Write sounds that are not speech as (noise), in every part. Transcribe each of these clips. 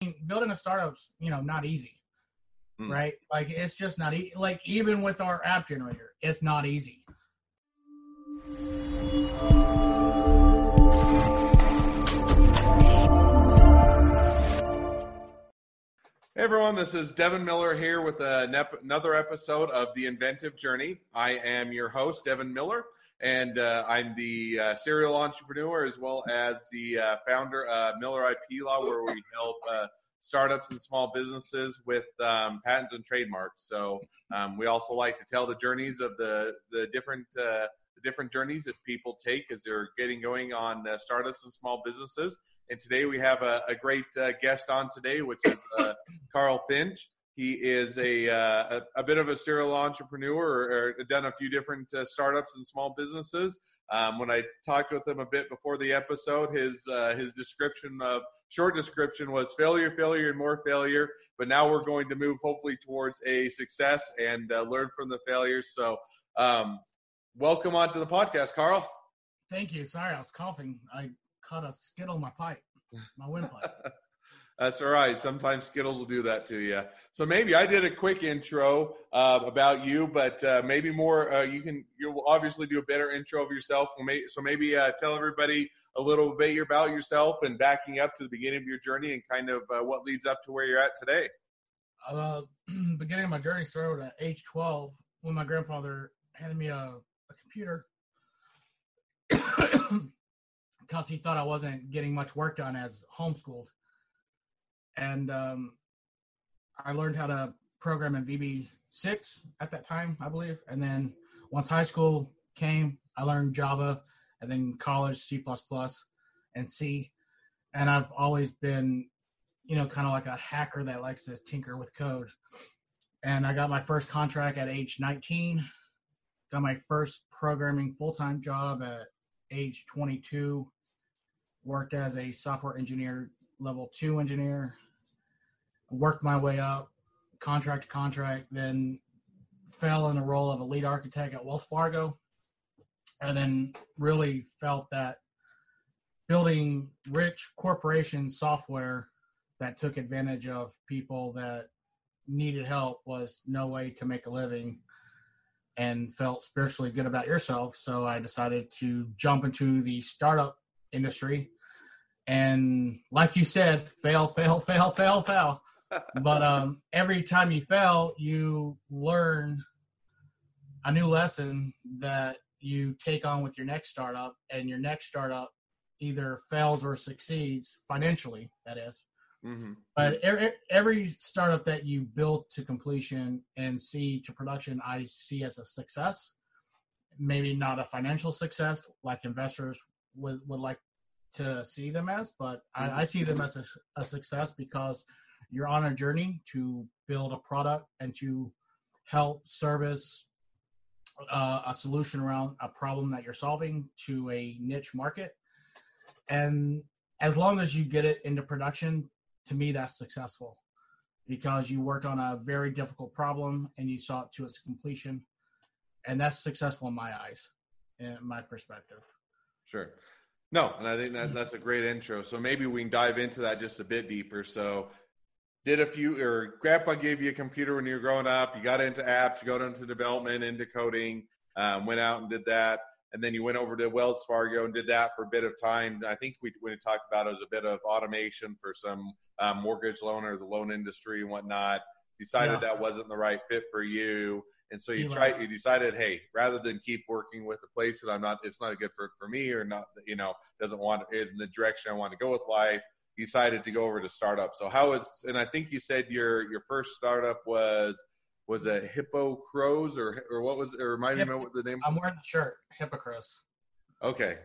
mean, building a startup's you know not easy, Hmm. right? Like it's just not e- like even with our app generator, it's not easy. Hey everyone, this is Devin Miller here with an ep- another episode of The Inventive Journey. I am your host, Devin Miller, and uh, I'm the uh, serial entrepreneur as well as the uh, founder of Miller IP Law, where we help uh, startups and small businesses with um, patents and trademarks. So um, we also like to tell the journeys of the the different uh, the different journeys that people take as they're getting going on uh, startups and small businesses. And today we have a, a great uh, guest on today, which is uh, Carl Finch. He is a, uh, a, a bit of a serial entrepreneur or, or done a few different uh, startups and small businesses. Um, when I talked with him a bit before the episode, his uh, his description of short description was failure, failure, and more failure. But now we're going to move hopefully towards a success and uh, learn from the failures. So, um, welcome onto the podcast, Carl. Thank you. Sorry, I was coughing. I caught a skittle in my pipe, my windpipe. (laughs) That's all right. Sometimes Skittles will do that to you. So maybe I did a quick intro uh, about you, but uh, maybe more. Uh, you can. You'll obviously do a better intro of yourself. So maybe uh, tell everybody a little bit about yourself and backing up to the beginning of your journey and kind of uh, what leads up to where you're at today. uh, (clears throat) beginning of my journey started at age 12 when my grandfather handed me a, a computer (coughs) because he thought I wasn't getting much work done as homeschooled. And um, I learned how to program in VB6 at that time, I believe. And then once high school came, I learned Java, and then college C++ and C. And I've always been you know, kind of like a hacker that likes to tinker with code. And I got my first contract at age 19. Got my first programming full time job at age 22. Worked as a software engineer, level two engineer. Worked my way up, contract to contract. Then fell in the role of a lead architect at Wells Fargo. And then really felt that building rich corporation software that took advantage of people that needed help was no way to make a living and felt spiritually good about yourself. So I decided to jump into the startup industry. And like you said, fail, fail, (laughs) fail, fail, fail. But um, every time you fail, you learn a new lesson that you take on with your next startup, and your next startup either fails or succeeds financially, that is. Mm-hmm. But every, every startup that you build to completion and see to production, I see as a success. Maybe not a financial success like investors would, would like to see them as, but I, I see them as a, a success because you're on a journey to build a product and to help service uh, a solution around a problem that you're solving to a niche market. And as long as you get it into production, to me that's successful because you worked on a very difficult problem and you saw it to its completion and that's successful in my eyes in my perspective Sure. No, and I think that that's a great intro. So maybe we can dive into that just a bit deeper. So, did a few, or Grandpa gave you a computer when you were growing up. You got into apps, you got into development, into coding. Um, went out and did that, and then you went over to Wells Fargo and did that for a bit of time. I think we when we talked about it was a bit of automation for some um, mortgage loan or the loan industry and whatnot. Decided Yeah. that wasn't the right fit for you. And so you Eli. tried, you decided, hey, rather than keep working with a place that I'm not, it's not a good for, for me or not, you know, doesn't want in the direction I want to go with life. Decided to go over to startup. So how was and I think you said your, your first startup was, was a Hippo Crows or, or what was, or remind me what the name? i'm wearing the shirt hypocrites Okay.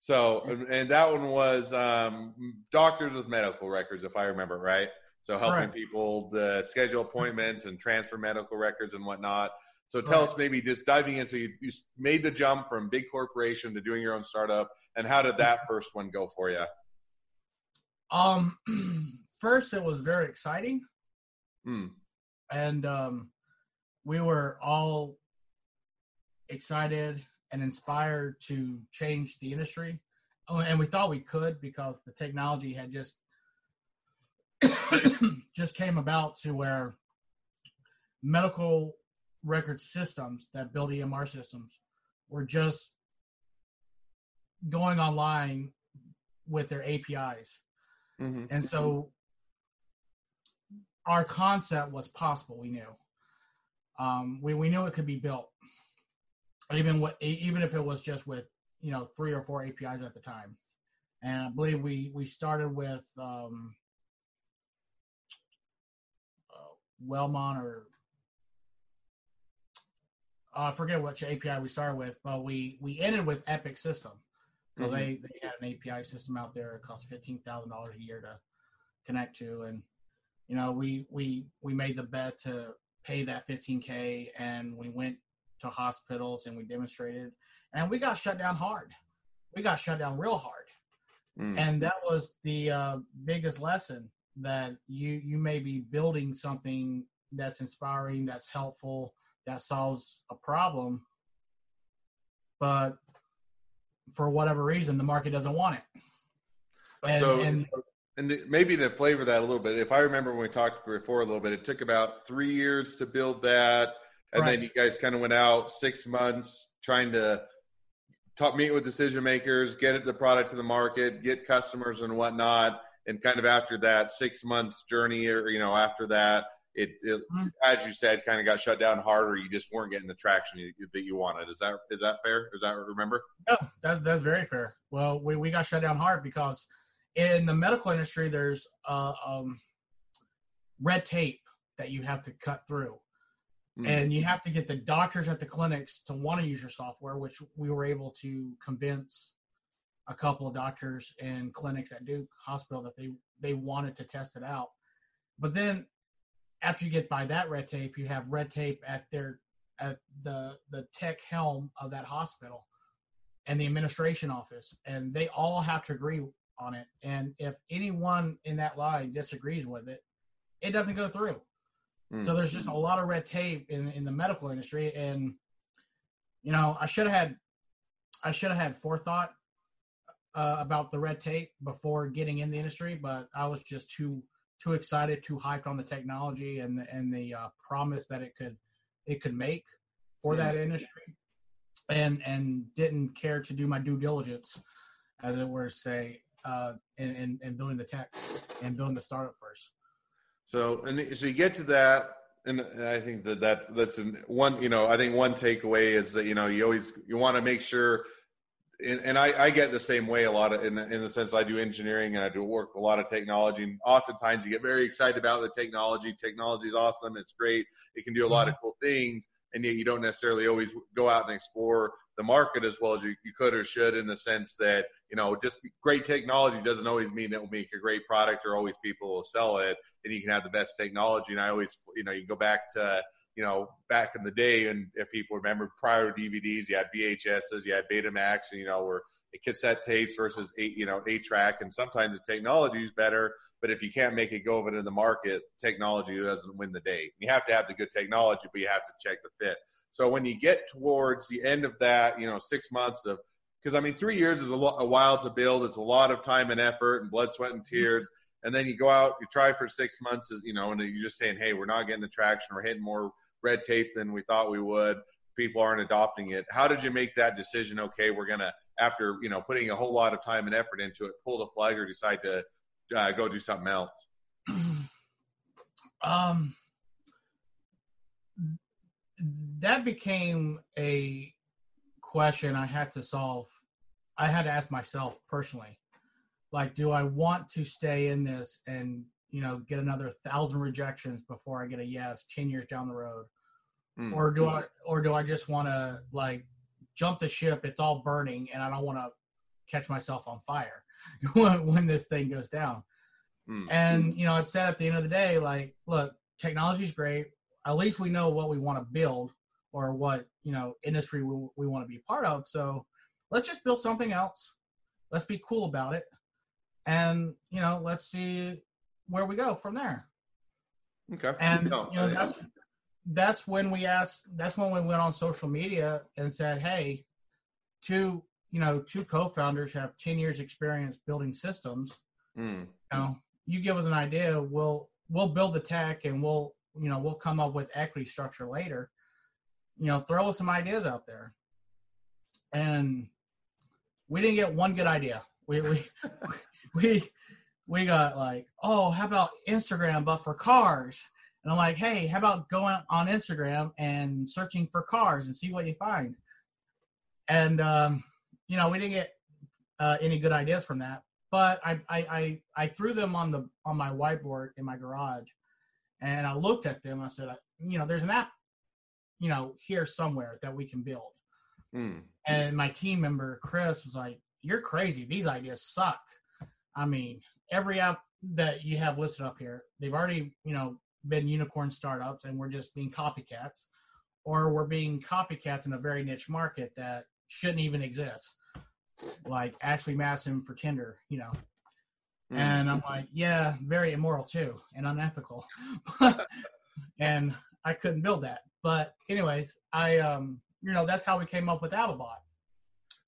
So, and- and that one was um, doctors with medical records, if I remember right. So helping Correct. people to schedule appointments and transfer medical records and whatnot. So tell Right. us maybe just diving in. So you, you made the jump from big corporation to doing your own startup, and how did that (laughs) first one go for you? Um (clears throat) first it was very exciting Hmm. and um we were all excited and inspired to change the industry. Oh, and we thought we could because the technology had just (coughs) just came about to where medical record systems that build EMR systems were just going online with their APIs. Mm-hmm. And so our concept was possible, we knew. Um, we, we knew it could be built. Even what even if it was just with, you know, three or four APIs at the time. And I believe we we started with um uh, Wellmont or uh, I forget which API we started with, but we we ended with Epic System because Mhm. they they had an API system out there. It cost fifteen thousand dollars a year to connect to, and you know we we we made the bet to pay that fifteen k, and we went to hospitals and we demonstrated, and we got shut down hard. We got shut down real hard Mm. and that was the uh, biggest lesson that you you may be building something that's inspiring that's helpful that solves a problem but for whatever reason the market doesn't want it. And, so, and and maybe to flavor that a little bit, if I remember when we talked before a little bit, it took about three years to build that, and then you guys kind of went out six months trying to talk, meet with decision makers, get the product to the market, get customers and whatnot, and kind of after that six months journey, or you know, after that, it, it Mhm. as you said, kind of got shut down harder. You just weren't getting the traction you, that you wanted. Is that is that fair? Is that remember? No, that, that's very fair. Well, we, we got shut down hard because in the medical industry, there's uh, um, red tape that you have to cut through. Mm. And you have to get the doctors at the clinics to want to use your software, which we were able to convince a couple of doctors and clinics at Duke Hospital that they, they wanted to test it out. But then after you get by that red tape, you have red tape at their at the the tech helm of that hospital and the administration office, and they all have to agree on it. And if anyone in that line disagrees with it, it doesn't go through. Mm. So there's just a lot of red tape in in the medical industry, and you know I should have had I should have had forethought uh, about the red tape before getting in the industry, but I was just too too excited, too hyped on the technology and the, and the uh, promise that it could it could make for Mhm. that industry, and and didn't care to do my due diligence, as it were to say, uh, in, in in building the tech and building the startup first. So and so you get to that, and I think that that that's an, one. You know, I think one takeaway is that you know you always you want to make sure. And, and I, I get the same way a lot of in the, in the sense I do engineering and I do work a lot of technology and oftentimes you get very excited about the technology. Technology is awesome. It's great. It can do a lot of mm-hmm. cool things. And yet you don't necessarily always go out and explore the market as well as you, you could or should in the sense that, you know, just great technology doesn't always mean it will make a great product or always people will sell it and you can have the best technology. And I always, you know, you go back to, you know, back in the day, and if people remember prior DVDs, you had VHSs, you had Betamax, and you know, were cassette tapes versus eight, you know, eight track, and sometimes the technology is better. But if you can't make it go over to the market, technology doesn't win the day. You have to have the good technology, but you have to check the fit. So when you get towards the end of that, you know, six months of, because I mean, three years is a, lo- a while to build. It's a lot of time and effort and blood, sweat, and mm-hmm. tears. And then you go out, you try for six months, you know, and you're just saying, hey, we're not getting the traction. We're hitting more red tape than we thought we would. People aren't adopting it. How did you make that decision? Okay, we're gonna after you know putting a whole lot of time and effort into it, pull the plug or decide to uh, go do something else. (clears throat) um, that became a question I had to solve. I had to ask myself personally, like, do I want to stay in this and you know get another thousand rejections before I get a yes ten years down the road, Mm. or do I or do I just want to like jump the ship? It's all burning, and I don't want to catch myself on fire (laughs) when, this thing goes down. Mm. And you know, it said at the end of the day, like, look, technology's great. At least we know what we want to build or what you know industry we, we want to be part of. So let's just build something else. Let's be cool about it, and you know, let's see where we go from there. Okay. And No, you know, that's that's when we asked. That's when we went on social media and said, "Hey, two you know two co-founders have ten years experience building systems. mm. You know, you give us an idea, we'll we'll build the tech and we'll you know we'll come up with equity structure later. You know, throw us some ideas out there. And we didn't get one good idea. We we (laughs) we we got like, oh, how about Instagram but for cars? And I'm like, hey, how about going on Instagram and searching for cars and see what you find? And um, you know, we didn't get uh, any good ideas from that. But I, I I I threw them on the on my whiteboard in my garage, and I looked at them. I said, you know, there's an app, you know, here somewhere that we can build. Mm. And my team member Chris was like, "You're crazy. These ideas suck." I mean, every app that you have listed up here, they've already, you know, been unicorn startups, and we're just being copycats, or we're being copycats in a very niche market that shouldn't even exist, like Ashley Madison for Tinder, you know. Mm. And I'm like, yeah, very immoral too, and unethical. (laughs) and I couldn't build that. But anyways, I um, you know, that's how we came up with Avabot.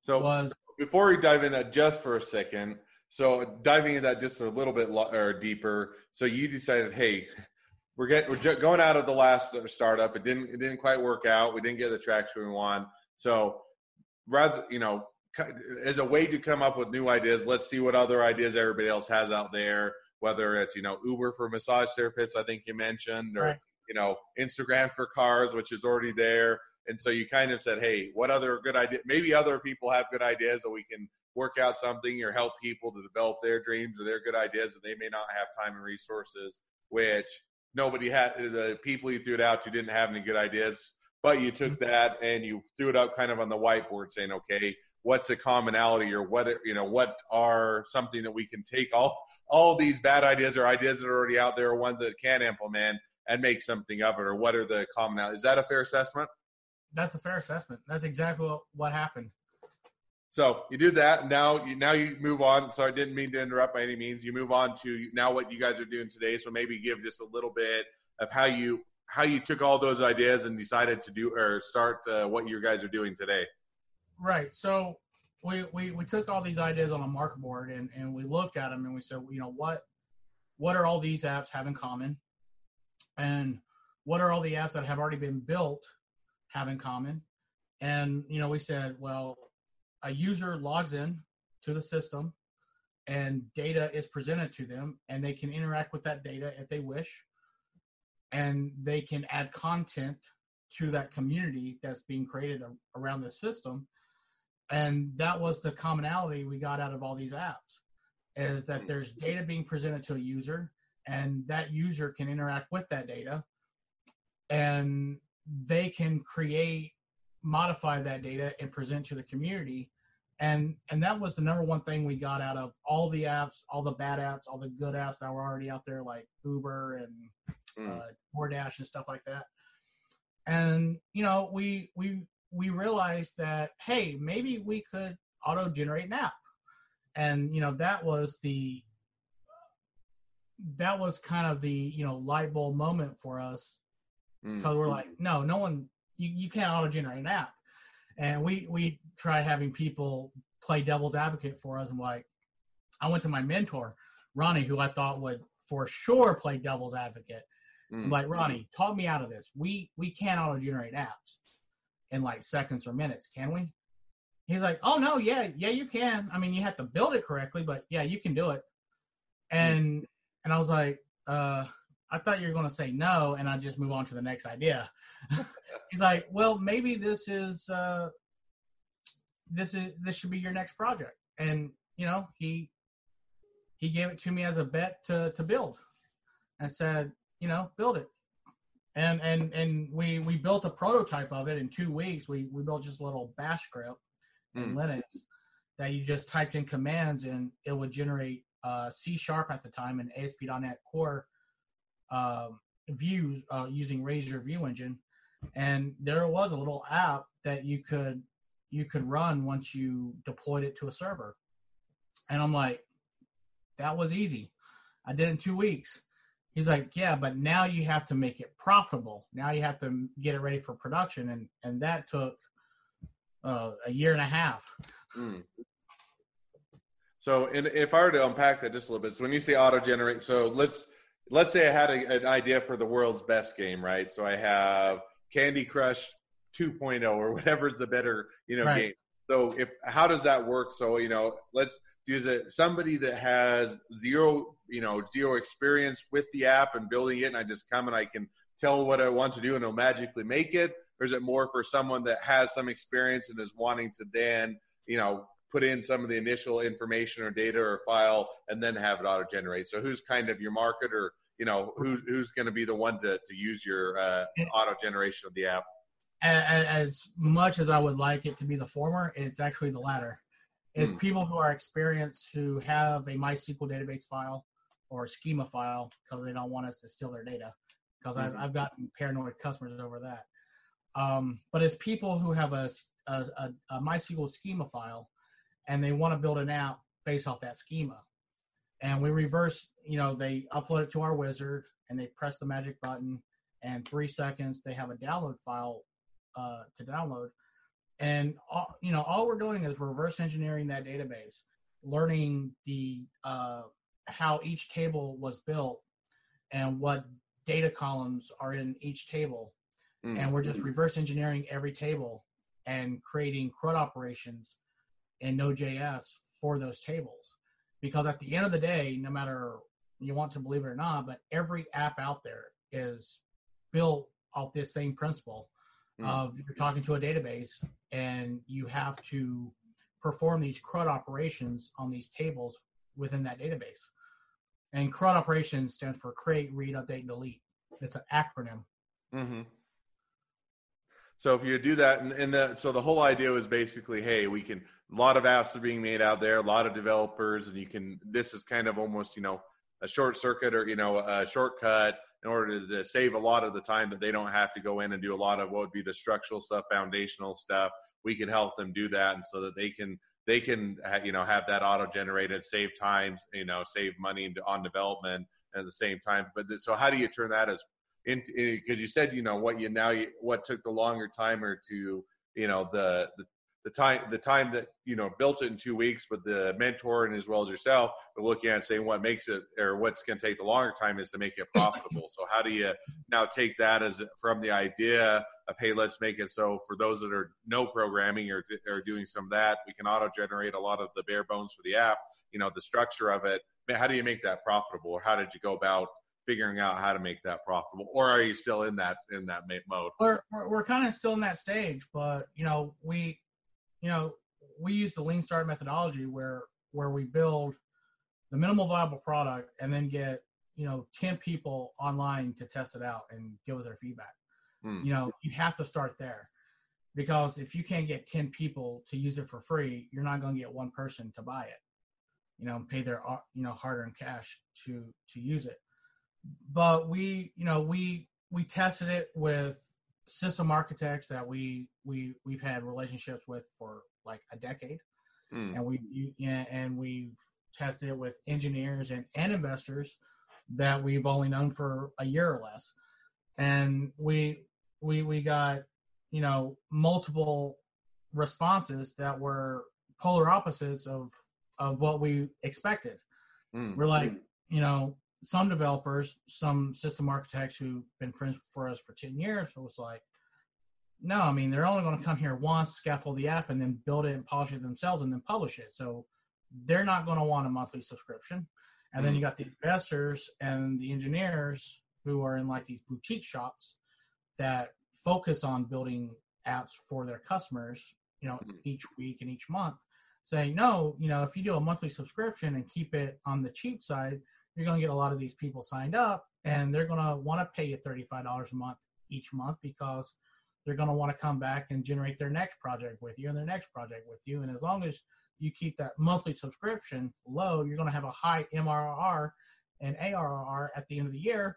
So Was before we dive in that just for a second, so diving into that just a little bit lo- or deeper. So you decided, hey, we're getting we're going out of the last startup. It didn't it didn't quite work out. We didn't get the traction we want. So rather, you know, as a way to come up with new ideas, let's see what other ideas everybody else has out there. Whether it's you know Uber for massage therapists, I think you mentioned, or Right. you know Instagram for cars, which is already there. And so you kind of said, hey, what other good idea? Maybe other people have good ideas that we can work out something or help people to develop their dreams or their good ideas that they may not have time and resources, which nobody had. The people you threw it out to didn't have any good ideas, but you took mm-hmm. that and you threw it up kind of on the whiteboard saying, okay, what's the commonality or what, you know, what are something that we can take all, all these bad ideas or ideas that are already out there or ones that can implement and make something of it or what are the commonality? Is that a fair assessment? that's a fair assessment. That's exactly what happened. So you do that. Now you now you move on. So I didn't mean to interrupt by any means. You move on to now what you guys are doing today. So maybe give just a little bit of how you how you took all those ideas and decided to do or start uh, what you guys are doing today. Right. So we, we, we took all these ideas on a market board and, and we looked at them and we said, you know, what what are all these apps have in common? And what are all the apps that have already been built have in common? And you know, we said, well, a user logs in to the system and data is presented to them and they can interact with that data if they wish. And they can add content to that community that's being created a- around the system. And that was the commonality we got out of all these apps is that hmm. there's data being presented to a user and that user can interact with that data. And they can create modify that data and present to the community and and that was the number one thing we got out of all the apps all the bad apps all the good apps that were already out there like uber and Mm. uh, DoorDash and stuff like that. And you know, we we we realized that hey, maybe we could auto generate an app, and you know that was the that was kind of the you know light bulb moment for us Mm. because we're like, no, no one, you, you can't auto generate an app, and we we try having people play devil's advocate for us, and like, I went to my mentor Ronnie, who I thought would for sure play devil's advocate. I'm Mm. like Ronnie, talk me out of this. We we can't auto generate apps in like seconds or minutes, can we? He's like, oh no, yeah, yeah, you can. I mean, you have to build it correctly, but yeah, you can do it. And and I was like, uh, I thought you were going to say no, and I just move on to the next idea. (laughs) He's like, well, maybe this is uh, this is this should be your next project, and you know, he he gave it to me as a bet to to build. I said, you know, build it. And and and we we built a prototype of it in two weeks. We we built just a little bash script in Mm. Linux that you just typed in commands and it would generate uh, C sharp at the time and ASP.NET Core um, views uh, using Razor View Engine. And there was a little app that you could you could run once you deployed it to a server. And I'm like, that was easy. I did it in two weeks. He's like, yeah, but now you have to make it profitable. Now you have to get it ready for production, and and that took uh, a year and a half. Mm. So, and if I were to unpack that just a little bit, so when you say auto generate, so let's let's say I had a, an idea for the world's best game, right? So I have Candy Crush 2.0 or whatever's the better, you know, right. game. So if how does that work? So you know, let's use it somebody that has zero, you know, zero experience with the app and building it, and I just come and I can tell what I want to do and it'll magically make it, or is it more for someone that has some experience and is wanting to then, you know, put in some of the initial information or data or file and then have it auto generate. So who's kind of your market or you know who's who's going to be the one to, to use your uh, auto generation of the app? As much as I would like it to be the former, it's actually the latter. It's hmm. people who are experienced who have a MySQL database file or schema file because they don't want us to steal their data. Because mm-hmm. I've, I've gotten paranoid customers over that. Um, but it's people who have a, a, a MySQL schema file and they want to build an app based off that schema. And we reverse, you know, they upload it to our wizard and they press the magic button, and three seconds they have a download file uh, to download. And all, you know, all we're doing is reverse engineering that database, learning the uh, how each table was built and what data columns are in each table, mm. and we're just reverse engineering every table and creating CRUD operations in Node.js for those tables. Because at the end of the day, no matter you want to believe it or not, but every app out there is built off this same principle mm. of you're talking to a database and you have to perform these CRUD operations on these tables within that database. And CRUD operations stands for create, read, update, and delete. It's an acronym. Mm-hmm. So if you do that, and, and the, so the whole idea was basically, hey, we can a lot of apps are being made out there, a lot of developers, and you can. This is kind of almost you know a short circuit or you know a shortcut in order to save a lot of the time that they don't have to go in and do a lot of what would be the structural stuff, foundational stuff. We can help them do that, and so that they can they can you know have that auto generated, save times, you know, save money on development at the same time. But so how do you turn that as because you said you know what you now you, what took the longer timer to you know the, the the time the time that you know built it in two weeks, but the mentor and as well as yourself are looking at saying what makes it or what's going to take the longer time is to make it profitable. so how do you now take that as from the idea of hey, let's make it so for those that are no programming or are doing some of that, we can auto generate a lot of the bare bones for the app. You know the structure of it. How do you make that profitable, or how did you go about figuring out how to make that profitable or are you still in that in that mode? We're, we're, we're kind of still in that stage but you know we you know, we use the lean start methodology where where we build the minimal viable product and then get you know 10 people online to test it out and give us their feedback. Hmm. you know you have to start there because if you can't get 10 people to use it for free you're not going to get one person to buy it you know pay their you know hard-earned cash to to use it but we you know we we tested it with system architects that we we we've had relationships with for like a decade, mm. and we and we've tested it with engineers and, and investors that we've only known for a year or less, and we we we got you know multiple responses that were polar opposites of of what we expected. Mm. We're like, you know, some developers, some system architects who've been friends for us for 10 years, it was like, no, I mean, they're only going to come here once, scaffold the app, and then build it and polish it themselves and then publish it. So they're not going to want a monthly subscription. And mm then you got the investors and the engineers who are in like these boutique shops that focus on building apps for their customers, you know, mm each week and each month, saying, no, you know, if you do a monthly subscription and keep it on the cheap side, you're going to get a lot of these people signed up and they're going to want to pay you $35 a month each month because they're going to want to come back and generate their next project with you and their next project with you. And as long as you keep that monthly subscription low, you're going to have a high MRR and ARR at the end of the year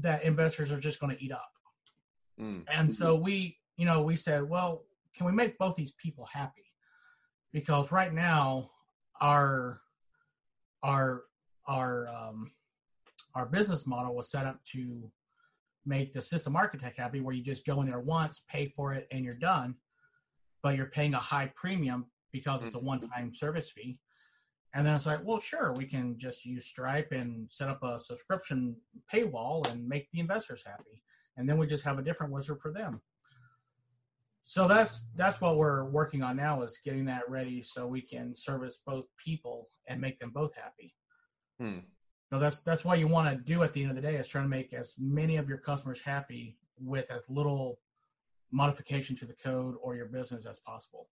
that investors are just going to eat up. Mm. And so we, you know, we said, well, can we make both these people happy? Because right now, our our our um, our business model was set up to make the system architect happy, where you just go in there once, pay for it, and you're done. But you're paying a high premium because it's a mm-hmm. one-time service fee. And then it's like, well, sure, we can just use Stripe and set up a subscription paywall and make the investors happy. And then we just have a different wizard for them. So that's that's what we're working on now is getting that ready so we can service both people and make them both happy. Hmm. So that's that's what you want to do at the end of the day is trying to make as many of your customers happy with as little modification to the code or your business as possible.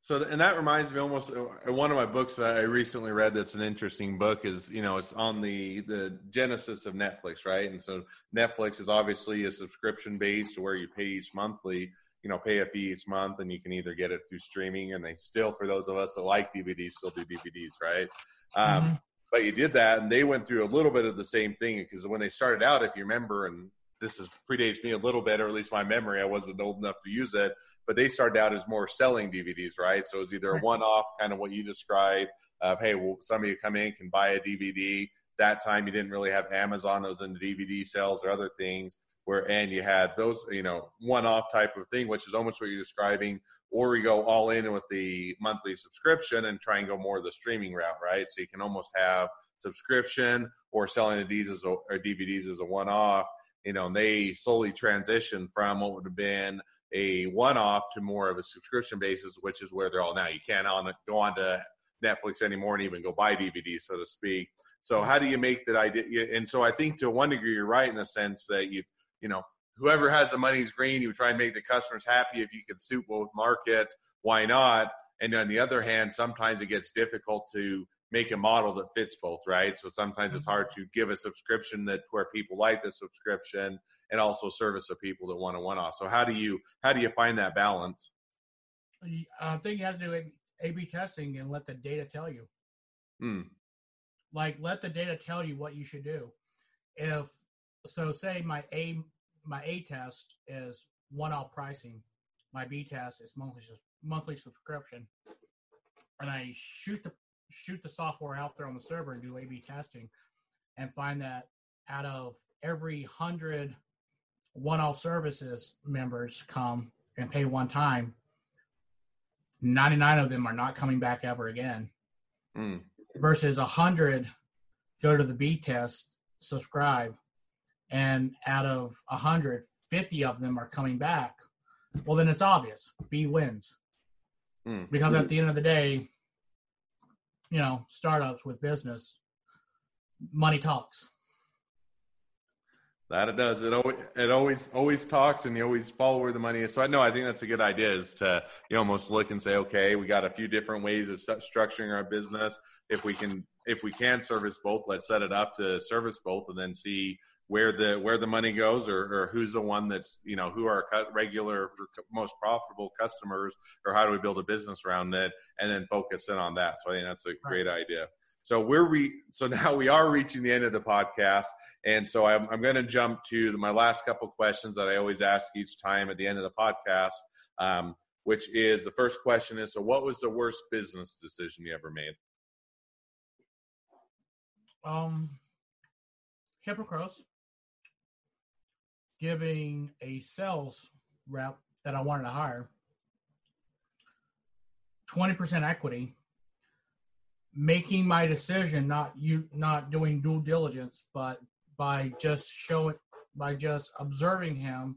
So, and that reminds me almost uh, one of my books I recently read. That's an interesting book. Is you know it's on the the genesis of Netflix, right? And so Netflix is obviously a subscription based where you pay each monthly. You know, pay a fee each month, and you can either get it through streaming, and they still, for those of us that like DVDs, still do DVDs, right? Um, mm-hmm. But you did that, and they went through a little bit of the same thing because when they started out, if you remember, and this is predates me a little bit, or at least my memory, I wasn't old enough to use it but they started out as more selling DVDs, right? So it was either a one-off, kind of what you described, of hey, well, somebody come in can buy a DVD. That time you didn't really have Amazon that was into DVD sales or other things. Where and you had those, you know, one-off type of thing, which is almost what you're describing, or we go all in with the monthly subscription and try and go more of the streaming route, right? So you can almost have subscription or selling the DVDs as a, or DVDs as a one-off, you know, and they slowly transition from what would have been a one-off to more of a subscription basis, which is where they're all now. You can't on go on to Netflix anymore and even go buy DVDs, so to speak. So how do you make that idea? And so I think to one degree you're right in the sense that you you know whoever has the money is green. You try and make the customers happy. If you can suit both markets, why not? And on the other hand, sometimes it gets difficult to make a model that fits both, right? So sometimes it's hard to give a subscription that where people like the subscription and also service the people that want a one-off. So how do you how do you find that balance? I think you have to do A/B testing and let the data tell you. Hmm. Like let the data tell you what you should do. If so, say my A my A test is one-off pricing, my B test is monthly monthly subscription, and I shoot the shoot the software out there on the server and do A/B testing, and find that out of every hundred one-off services members come and pay one time, 99 of them are not coming back ever again. Mm. Versus 100 go to the B test, subscribe, and out of 100, 50 of them are coming back. Well, then it's obvious B wins. Mm. Because at the end of the day, you know, startups with business, money talks. That it does. It always it always always talks, and you always follow where the money is. So I know I think that's a good idea is to you know, almost look and say, okay, we got a few different ways of structuring our business. If we can if we can service both, let's set it up to service both, and then see where the where the money goes, or, or who's the one that's you know who are our regular most profitable customers, or how do we build a business around it, and then focus in on that. So I think that's a great idea. So we're re- so now we are reaching the end of the podcast, and so I'm, I'm going to jump to my last couple questions that I always ask each time at the end of the podcast, um, which is the first question is: So, what was the worst business decision you ever made? Um, Hippocross giving a sales rep that I wanted to hire 20% equity making my decision not you not doing due diligence but by just showing by just observing him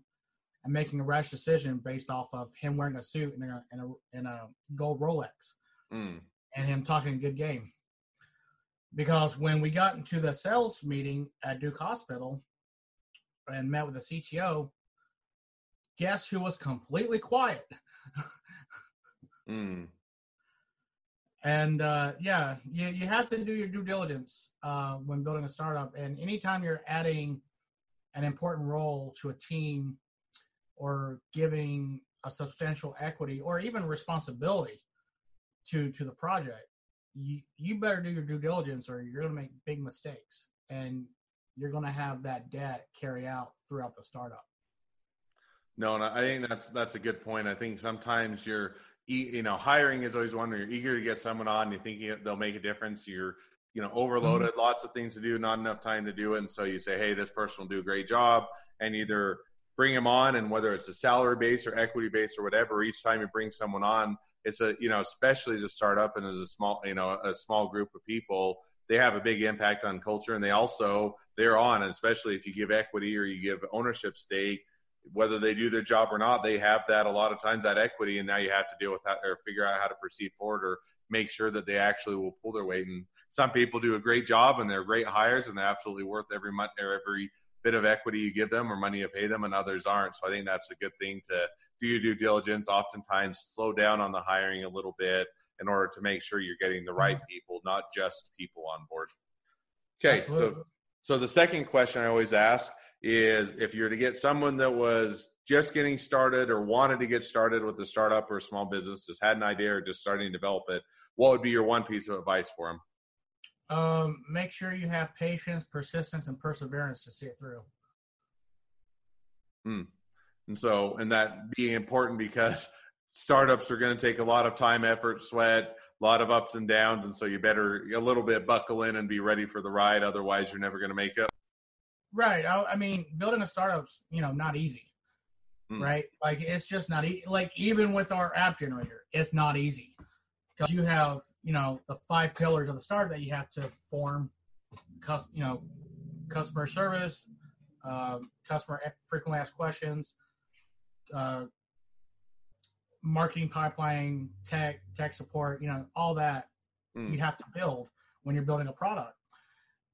and making a rash decision based off of him wearing a suit and a, and a, and a gold rolex mm. and him talking a good game because when we got into the sales meeting at duke hospital and met with the cto guess who was completely quiet mm and uh, yeah, you, you have to do your due diligence uh, when building a startup. And anytime you're adding an important role to a team or giving a substantial equity or even responsibility to to the project, you you better do your due diligence or you're going to make big mistakes and you're going to have that debt carry out throughout the startup. No, and I think that's that's a good point. I think sometimes you're you know, hiring is always one where you're eager to get someone on, you think they'll make a difference. You're, you know, overloaded, mm-hmm. lots of things to do, not enough time to do it. And so you say, hey, this person will do a great job, and either bring them on, and whether it's a salary base or equity base or whatever, each time you bring someone on, it's a you know especially as a startup and as a small you know a small group of people they have a big impact on culture and they also they're on and especially if you give equity or you give ownership stake whether they do their job or not they have that a lot of times that equity and now you have to deal with that or figure out how to proceed forward or make sure that they actually will pull their weight. And some people do a great job and they're great hires and they're absolutely worth every month or every bit of equity you give them or money you pay them and others aren't. So i think that's a good thing to do your due diligence. Oftentimes slow down on the hiring a little bit in order to make sure you're getting the right people, not just people on board. Okay, Absolutely. so so the second question I always ask is if you're to get someone that was just getting started or wanted to get started with a startup or a small business, just had an idea or just starting to develop it, what would be your one piece of advice for them? Um, make sure you have patience, persistence, and perseverance to see it through. Hmm. And so, and that being important because startups are going to take a lot of time, effort, sweat, a lot of ups and downs, and so you better a little bit buckle in and be ready for the ride. Otherwise, you're never going to make it. Right. I, I mean, building a startup's you know not easy. Mm. Right. Like it's just not e- like even with our app generator, it's not easy because you have you know the five pillars of the startup that you have to form. You know, customer service, uh, customer frequently asked questions, uh, marketing pipeline, tech, tech support, you know, all that mm. you have to build when you're building a product.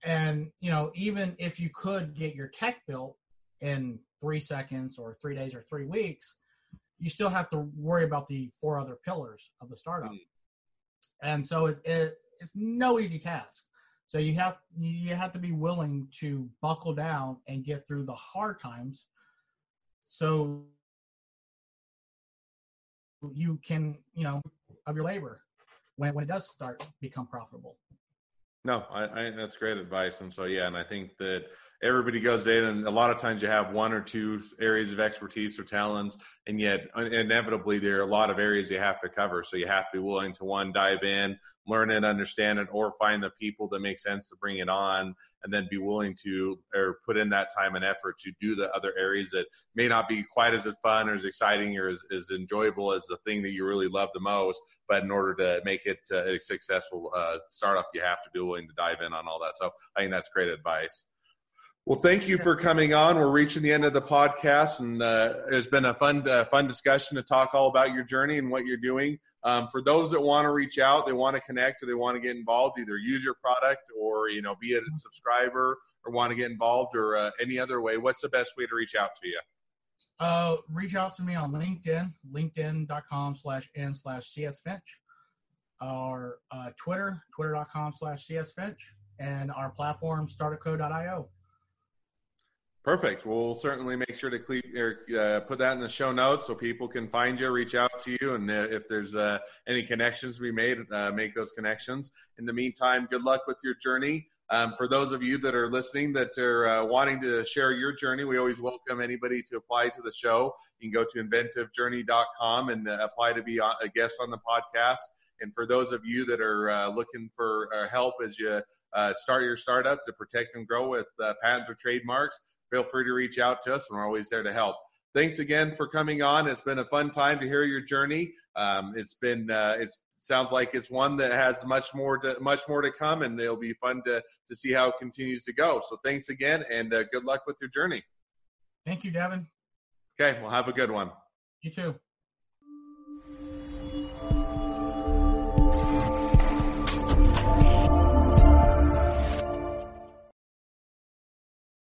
And, you know, even if you could get your tech built in three seconds or three days or three weeks, you still have to worry about the four other pillars of the startup. Mm. And so it, it, it's no easy task. So you have you have to be willing to buckle down and get through the hard times so you can, you know, of your labor when, when it does start become profitable. No, I, I, that's great advice. And so, yeah, and I think that everybody goes in, and a lot of times you have one or two areas of expertise or talents, and yet inevitably there are a lot of areas you have to cover. So you have to be willing to one dive in, learn it, understand it, or find the people that make sense to bring it on, and then be willing to or put in that time and effort to do the other areas that may not be quite as fun or as exciting or as, as enjoyable as the thing that you really love the most. But in order to make it uh, a successful uh, startup, you have to be willing to dive in on all that. So I think that's great advice. Well, thank you for coming on. We're reaching the end of the podcast, and uh, it's been a fun, uh, fun discussion to talk all about your journey and what you're doing. Um, for those that want to reach out, they want to connect, or they want to get involved, either use your product or you know be a subscriber or want to get involved or uh, any other way. What's the best way to reach out to you? Uh, reach out to me on LinkedIn, linkedin.com slash n slash cs finch, or uh, Twitter, twitter.com slash csfinch, and our platform startupco.io. Perfect. We'll certainly make sure to cle- uh, put that in the show notes so people can find you, reach out to you, and uh, if there's uh, any connections to be made, uh, make those connections. In the meantime, good luck with your journey. Um, for those of you that are listening that are uh, wanting to share your journey, we always welcome anybody to apply to the show. You can go to inventivejourney.com and uh, apply to be a guest on the podcast. And for those of you that are looking for help as you start your startup to protect and grow with patents or trademarks, feel free to reach out to us, and we're always there to help. Thanks again for coming on. It's been a fun time to hear your journey. Um, it's been uh, it sounds like it's one that has much more to much more to come, and it'll be fun to to see how it continues to go. So thanks again, and uh, good luck with your journey. Thank you, Devin. Okay, well, have a good one. You too.